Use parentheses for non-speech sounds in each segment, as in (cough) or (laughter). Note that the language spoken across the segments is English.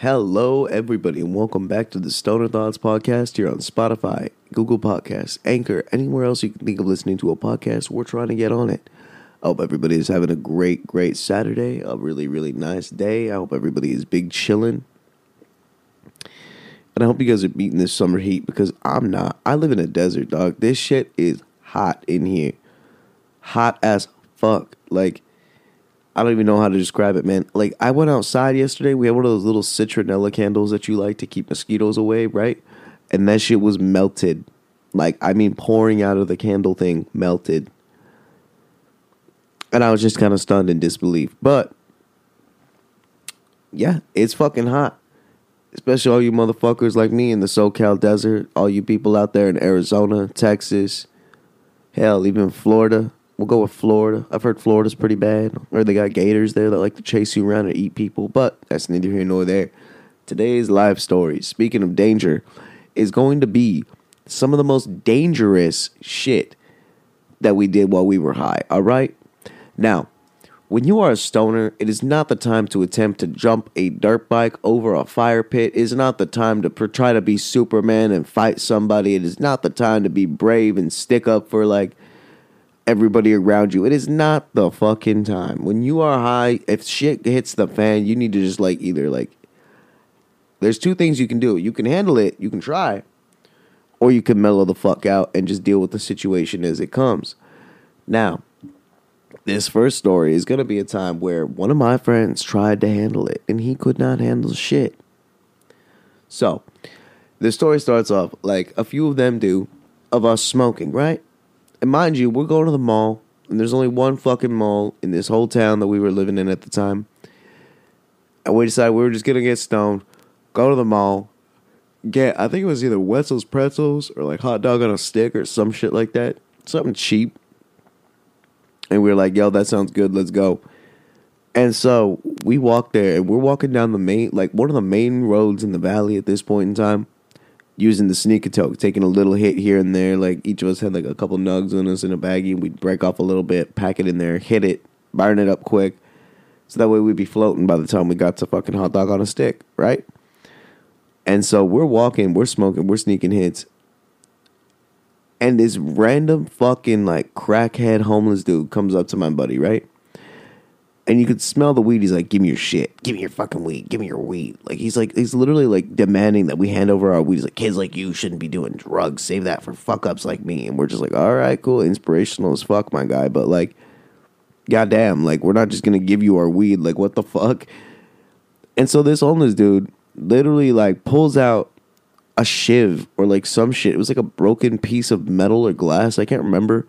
Hello, everybody, and welcome back to the Stoner Thoughts podcast here on Spotify, Google Podcasts, Anchor, anywhere else you can think of listening to a podcast. We're trying to get on it. I hope everybody is having a great, great Saturday, a really, really nice day. I hope everybody is big chilling. And I hope you guys are beating this summer heat because I'm not. I live in a desert, dog. This shit is hot in here. Hot as fuck. Like, I don't even know how to describe it, man. Like I went outside yesterday. We had one of those little citronella candles that you like to keep mosquitoes away, right? And that shit was melted. Like I mean, pouring out of the candle thing, melted. And I was just kind of stunned in disbelief. But yeah, it's fucking hot. Especially all you motherfuckers like me in the SoCal desert. All you people out there in Arizona, Texas, hell, even Florida. We'll go with Florida. I've heard Florida's pretty bad. Or they got gators there that like to chase you around and eat people, but that's neither here nor there. Today's live story, speaking of danger, is going to be some of the most dangerous shit that we did while we were high. All right? Now, when you are a stoner, it is not the time to attempt to jump a dirt bike over a fire pit. It is not the time to try to be Superman and fight somebody. It is not the time to be brave and stick up for like everybody around you. It is not the fucking time. When you are high, if shit hits the fan, you need to just like either like there's two things you can do. You can handle it, you can try, or you can mellow the fuck out and just deal with the situation as it comes. Now, this first story is going to be a time where one of my friends tried to handle it and he could not handle shit. So, the story starts off like a few of them do of us smoking, right? And mind you, we're going to the mall, and there's only one fucking mall in this whole town that we were living in at the time. And we decided we were just gonna get stoned, go to the mall, get I think it was either Wetzel's pretzels or like hot dog on a stick or some shit like that, something cheap. And we were like, "Yo, that sounds good. Let's go." And so we walked there, and we're walking down the main, like one of the main roads in the valley at this point in time using the sneaker toke, taking a little hit here and there. Like each of us had like a couple nugs on us in a baggie. And we'd break off a little bit, pack it in there, hit it, burn it up quick. So that way we'd be floating by the time we got to fucking hot dog on a stick, right? And so we're walking, we're smoking, we're sneaking hits. And this random fucking like crackhead homeless dude comes up to my buddy, right? And you could smell the weed. He's like, "Give me your shit. Give me your fucking weed. Give me your weed." Like he's like he's literally like demanding that we hand over our weed. He's like, "Kids like you shouldn't be doing drugs. Save that for fuck ups like me." And we're just like, "All right, cool, inspirational as fuck, my guy." But like, goddamn, like we're not just gonna give you our weed. Like what the fuck? And so this homeless dude literally like pulls out a shiv or like some shit. It was like a broken piece of metal or glass. I can't remember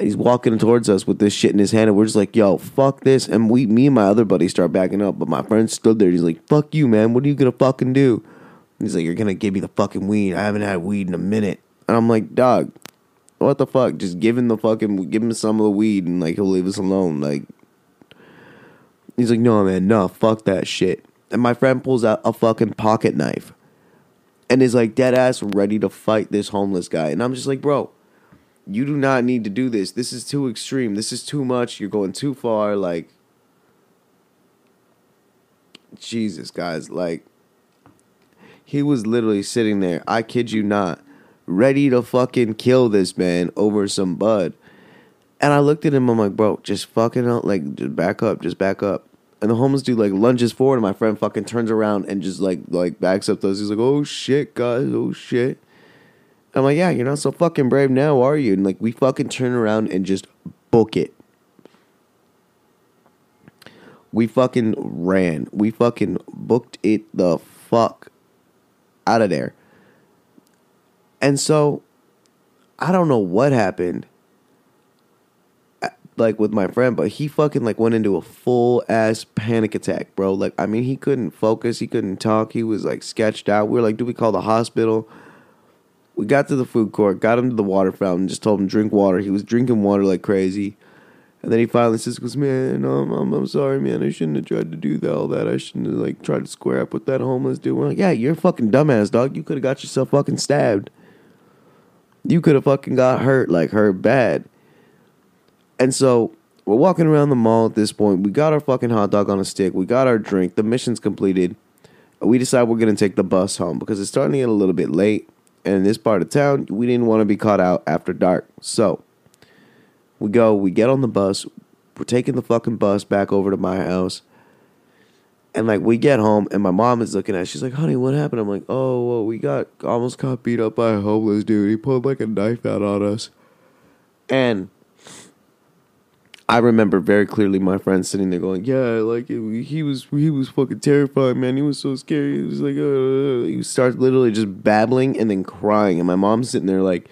he's walking towards us with this shit in his hand, and we're just like, "Yo, fuck this!" And we, me and my other buddy, start backing up. But my friend stood there. He's like, "Fuck you, man! What are you gonna fucking do?" And he's like, "You're gonna give me the fucking weed. I haven't had weed in a minute." And I'm like, "Dog, what the fuck? Just give him the fucking, give him some of the weed, and like he'll leave us alone." Like, he's like, "No, man, no, fuck that shit." And my friend pulls out a fucking pocket knife, and is like dead ass ready to fight this homeless guy. And I'm just like, bro you do not need to do this. This is too extreme. This is too much. You're going too far. Like, Jesus, guys. Like, he was literally sitting there. I kid you not, ready to fucking kill this man over some bud. And I looked at him. I'm like, bro, just fucking out. Like, just back up. Just back up. And the homeless dude like lunges forward, and my friend fucking turns around and just like like backs up to us. He's like, "Oh shit, guys! Oh shit!" I'm like, yeah, you're not so fucking brave now, are you? And like, we fucking turn around and just book it. We fucking ran. We fucking booked it the fuck out of there. And so, I don't know what happened, uh, like with my friend, but he fucking like went into a full ass panic attack, bro. Like, I mean, he couldn't focus, he couldn't talk, he was like sketched out. We were like, do we call the hospital? We got to the food court, got him to the water fountain, just told him drink water. He was drinking water like crazy. And then he finally says, "Goes, man, um, I'm, I'm sorry, man. I shouldn't have tried to do that, all that. I shouldn't have like tried to square up with that homeless dude." We're like, "Yeah, you're a fucking dumbass, dog. You could have got yourself fucking stabbed. You could have fucking got hurt, like hurt bad." And so we're walking around the mall at this point. We got our fucking hot dog on a stick. We got our drink. The mission's completed. we decide we're gonna take the bus home because it's starting to get a little bit late, and in this part of town, we didn't want to be caught out after dark. So we go, we get on the bus, we're taking the fucking bus back over to my house. And like we get home and my mom is looking at it, she's like, honey, what happened? I'm like, oh well, we got almost got beat up by a homeless dude. He pulled like a knife out on us. And I remember very clearly my friend sitting there going, "Yeah, like it, he was, he was fucking terrified, man. He was so scary. He was like, uh, he starts literally just babbling and then crying, and my mom's sitting there like,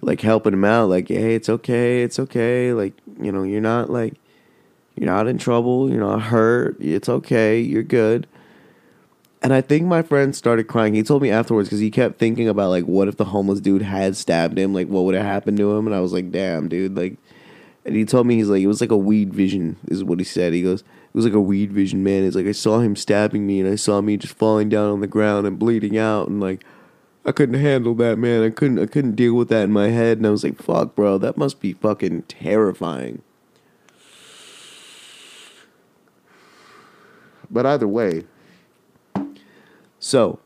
like helping him out, like, hey, it's okay, it's okay, like, you know, you're not like, you're not in trouble, you're not hurt, it's okay, you're good." And I think my friend started crying. He told me afterwards because he kept thinking about like, what if the homeless dude had stabbed him? Like, what would have happened to him? And I was like, damn, dude, like and he told me he's like it was like a weed vision is what he said. He goes it was like a weed vision, man. It's like I saw him stabbing me and I saw me just falling down on the ground and bleeding out and like I couldn't handle that, man. I couldn't I couldn't deal with that in my head and I was like, "Fuck, bro, that must be fucking terrifying." But either way, so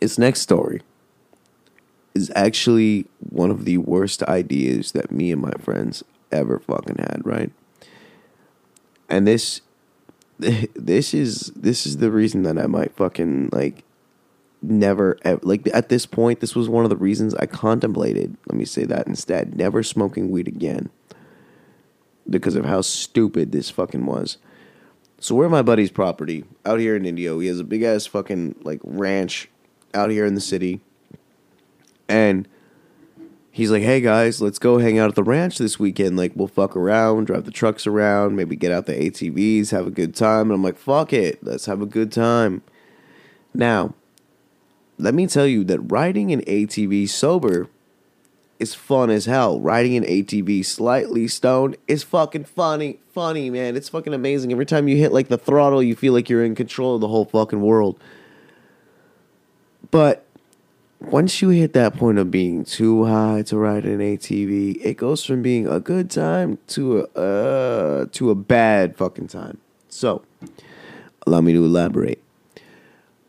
his next story is actually one of the worst ideas that me and my friends ever fucking had, right? And this (laughs) this is this is the reason that I might fucking like never ever, like at this point this was one of the reasons I contemplated, let me say that instead, never smoking weed again because of how stupid this fucking was. So we're at my buddy's property out here in Indio. He has a big ass fucking like ranch out here in the city. And he's like, "Hey guys, let's go hang out at the ranch this weekend. Like, we'll fuck around, drive the trucks around, maybe get out the ATVs, have a good time." And I'm like, "Fuck it, let's have a good time." Now, let me tell you that riding an ATV sober is fun as hell. Riding an ATV slightly stoned is fucking funny, funny man. It's fucking amazing. Every time you hit like the throttle, you feel like you're in control of the whole fucking world. But once you hit that point of being too high to ride an ATV, it goes from being a good time to a uh, to a bad fucking time. So, allow me to elaborate.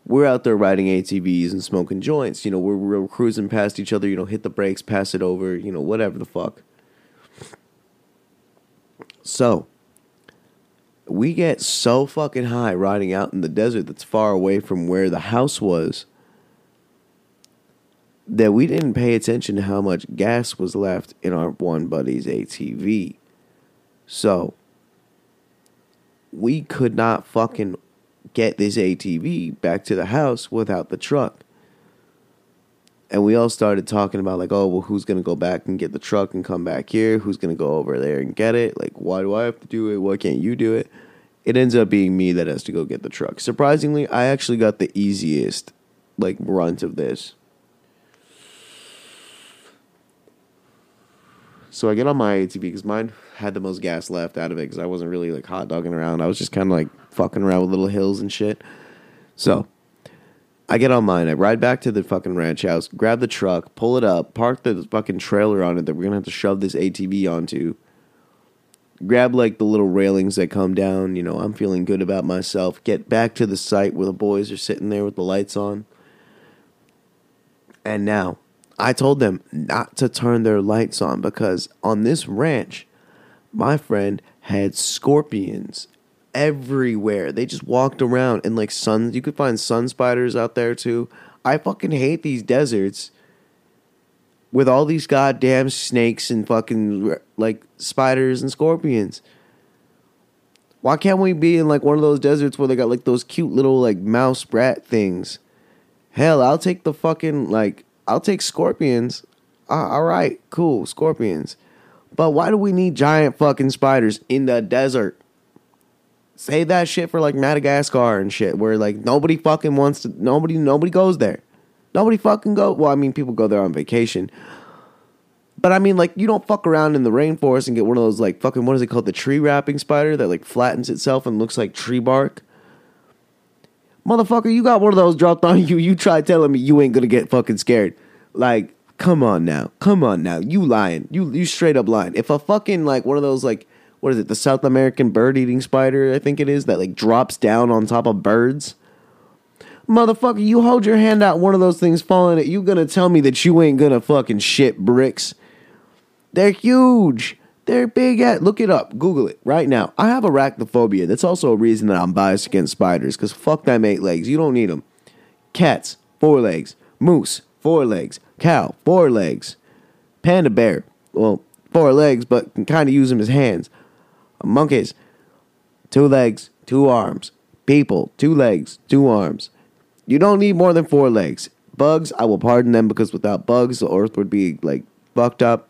We're out there riding ATVs and smoking joints. You know, we're, we're cruising past each other. You know, hit the brakes, pass it over. You know, whatever the fuck. So, we get so fucking high riding out in the desert that's far away from where the house was that we didn't pay attention to how much gas was left in our one buddy's ATV. So we could not fucking get this ATV back to the house without the truck. And we all started talking about like, oh well, who's gonna go back and get the truck and come back here? Who's gonna go over there and get it? Like, why do I have to do it? Why can't you do it? It ends up being me that has to go get the truck. Surprisingly, I actually got the easiest like runt of this. So I get on my ATV because mine had the most gas left out of it because I wasn't really like hot dogging around. I was just kind of like fucking around with little hills and shit. So I get on mine. I ride back to the fucking ranch house, grab the truck, pull it up, park the fucking trailer on it that we're gonna have to shove this ATV onto. Grab like the little railings that come down. You know, I'm feeling good about myself. Get back to the site where the boys are sitting there with the lights on. And now I told them not to turn their lights on because on this ranch, my friend had scorpions everywhere. They just walked around and like sun. You could find sun spiders out there too. I fucking hate these deserts with all these goddamn snakes and fucking like spiders and scorpions. Why can't we be in like one of those deserts where they got like those cute little like mouse rat things? Hell, I'll take the fucking like I'll take scorpions. Uh, all right, cool, scorpions. But why do we need giant fucking spiders in the desert? Say that shit for like Madagascar and shit, where like nobody fucking wants to. Nobody, nobody goes there. Nobody fucking go. Well, I mean, people go there on vacation. But I mean, like, you don't fuck around in the rainforest and get one of those like fucking what is it called, the tree wrapping spider that like flattens itself and looks like tree bark motherfucker, you got one of those dropped on you. You try telling me you ain't gonna get fucking scared. Like, come on now, come on now, you lying, you you straight up lying. If a fucking like one of those like what is it, the South American bird eating spider, I think it is that like drops down on top of birds. Motherfucker, you hold your hand out, one of those things falling at you gonna tell me that you ain't gonna fucking shit bricks. They're huge. They're big at look it up. Google it right now. I have arachnophobia. That's also a reason that I'm biased against spiders, because fuck them eight legs. You don't need them. Cats, four legs. Moose, four legs. Cow, four legs. Panda bear, well, four legs, but can kind of use them as hands. Monkeys, two legs, two arms. People, two legs, two arms. You don't need more than four legs. Bugs, I will pardon them because without bugs, the earth would be like fucked up.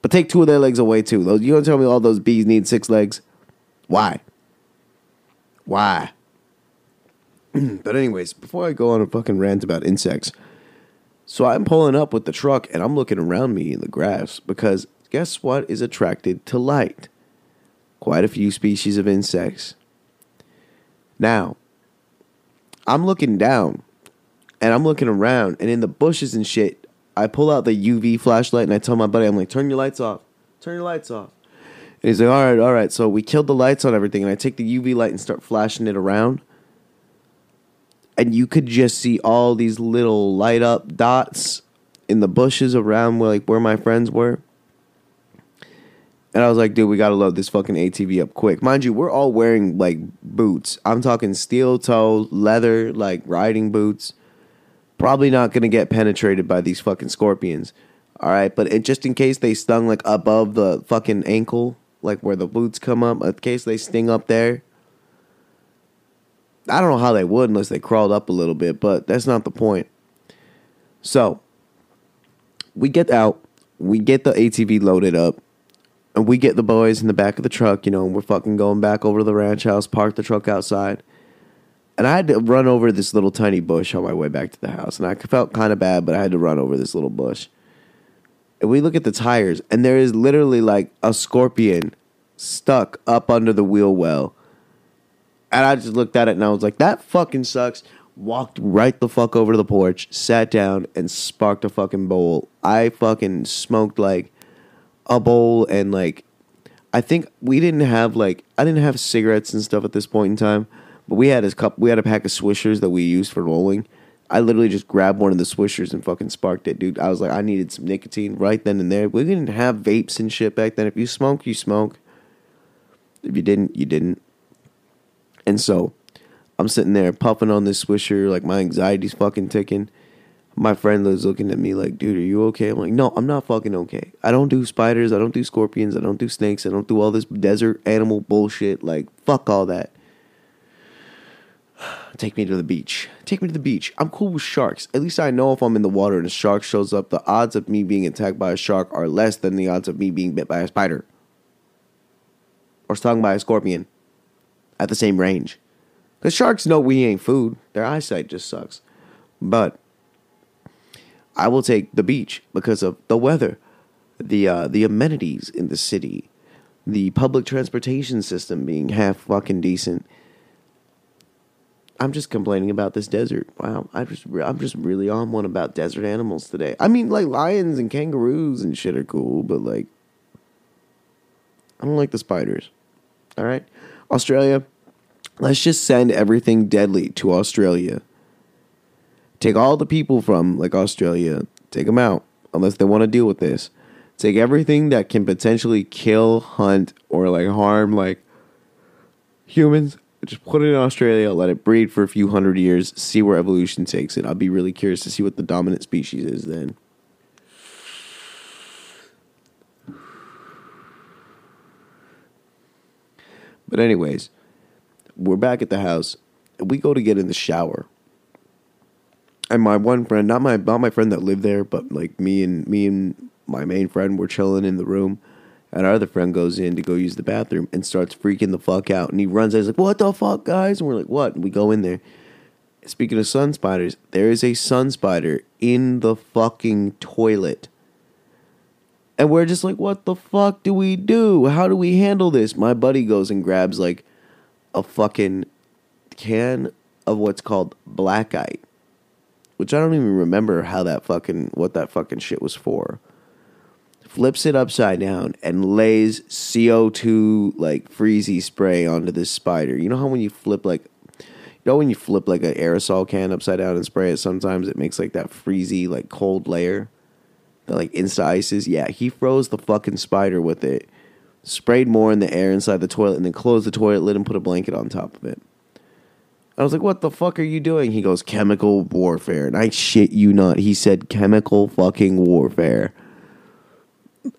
But take two of their legs away too. Those you gonna tell me all those bees need six legs? Why? Why? (clears throat) but anyways, before I go on a fucking rant about insects, so I'm pulling up with the truck and I'm looking around me in the grass because guess what is attracted to light? Quite a few species of insects. Now, I'm looking down and I'm looking around and in the bushes and shit, I pull out the UV flashlight and I tell my buddy, I'm like, turn your lights off. Turn your lights off. And he's like, all right, all right. So we killed the lights on everything and I take the UV light and start flashing it around. And you could just see all these little light up dots in the bushes around where like where my friends were. And I was like, dude, we gotta load this fucking ATV up quick. Mind you, we're all wearing like boots. I'm talking steel toe, leather, like riding boots probably not going to get penetrated by these fucking scorpions. All right, but it, just in case they stung like above the fucking ankle, like where the boots come up, in case they sting up there. I don't know how they would unless they crawled up a little bit, but that's not the point. So, we get out, we get the ATV loaded up, and we get the boys in the back of the truck, you know, and we're fucking going back over to the ranch house, park the truck outside and I had to run over this little tiny bush on my way back to the house, and I felt kind of bad, but I had to run over this little bush. And we look at the tires, and there is literally like a scorpion stuck up under the wheel well. And I just looked at it and I was like, that fucking sucks. Walked right the fuck over to the porch, sat down, and sparked a fucking bowl. I fucking smoked like a bowl and like I think we didn't have like I didn't have cigarettes and stuff at this point in time. But we had a cup. We had a pack of Swishers that we used for rolling. I literally just grabbed one of the Swishers and fucking sparked it, dude. I was like, I needed some nicotine right then and there. We didn't have vapes and shit back then. If you smoke, you smoke. If you didn't, you didn't. And so, I'm sitting there puffing on this Swisher, like my anxiety's fucking ticking. My friend was looking at me like, dude, are you okay? I'm like, no, I'm not fucking okay. I don't do spiders. I don't do scorpions. I don't do snakes. I don't do all this desert animal bullshit. Like, fuck all that. Take me to the beach. Take me to the beach. I'm cool with sharks. At least I know if I'm in the water and a shark shows up, the odds of me being attacked by a shark are less than the odds of me being bit by a spider or stung by a scorpion at the same range. Because sharks know we ain't food. Their eyesight just sucks. But I will take the beach because of the weather, the uh, the amenities in the city, the public transportation system being half fucking decent I'm just complaining about this desert. Wow, I just I'm just really on one about desert animals today. I mean, like lions and kangaroos and shit are cool, but like I don't like the spiders. All right, Australia. Let's just send everything deadly to Australia. Take all the people from like Australia, take them out unless they want to deal with this. Take everything that can potentially kill, hunt, or like harm like humans just put it in Australia, let it breed for a few hundred years, see where evolution takes it. I'd be really curious to see what the dominant species is then. But anyways, we're back at the house. We go to get in the shower. And my one friend, not my not my friend that lived there, but like me and me and my main friend were chilling in the room and our other friend goes in to go use the bathroom and starts freaking the fuck out. And he runs out. He's like, What the fuck, guys? And we're like, What? And we go in there. Speaking of sun spiders, there is a sun spider in the fucking toilet. And we're just like, What the fuck do we do? How do we handle this? My buddy goes and grabs like a fucking can of what's called blackite, which I don't even remember how that fucking, what that fucking shit was for flips it upside down and lays CO2 like freezy spray onto this spider. You know how when you flip like you know when you flip like an aerosol can upside down and spray it, sometimes it makes like that freezy, like cold layer that like insta ices. Yeah, he froze the fucking spider with it, sprayed more in the air inside the toilet, and then closed the toilet lid and put a blanket on top of it. I was like, what the fuck are you doing? He goes, chemical warfare. And I shit you not. He said chemical fucking warfare.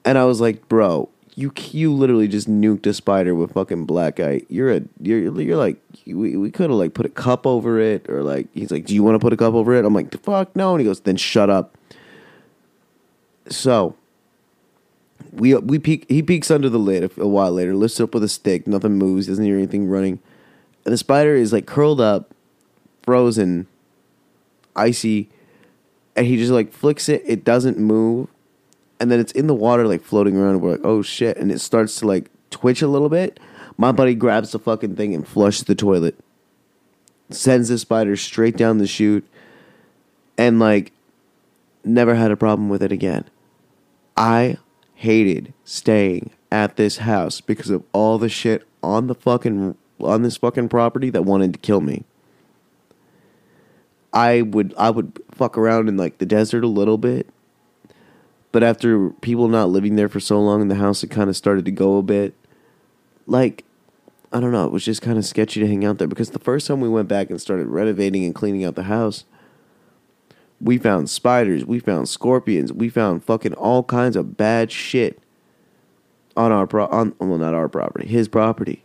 And I was like, bro, you you literally just nuked a spider with fucking black eye. You're a you're you're like we, we could have like put a cup over it or like he's like, do you want to put a cup over it? I'm like, fuck no. And he goes, then shut up. So we we peek he peeks under the lid a, while later, lifts up with a stick, nothing moves, doesn't hear anything running, and the spider is like curled up, frozen, icy, and he just like flicks it. It doesn't move, and then it's in the water like floating around. We're like, oh shit! And it starts to like twitch a little bit. My buddy grabs the fucking thing and flushes the toilet. Sends the spider straight down the chute, and like never had a problem with it again. I hated staying at this house because of all the shit on the fucking on this fucking property that wanted to kill me. I would I would fuck around in like the desert a little bit but after people not living there for so long in the house, it kind of started to go a bit. Like, I don't know, it was just kind of sketchy to hang out there because the first time we went back and started renovating and cleaning out the house, we found spiders, we found scorpions, we found fucking all kinds of bad shit on our pro on well not our property, his property.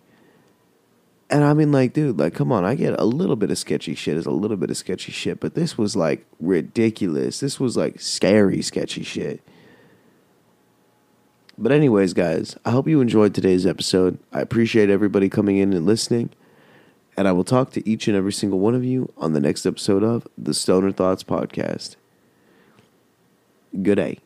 And I mean like dude, like come on, I get a little bit of sketchy shit is a little bit of sketchy shit, but this was like ridiculous. This was like scary sketchy shit. But, anyways, guys, I hope you enjoyed today's episode. I appreciate everybody coming in and listening. And I will talk to each and every single one of you on the next episode of the Stoner Thoughts Podcast. Good day.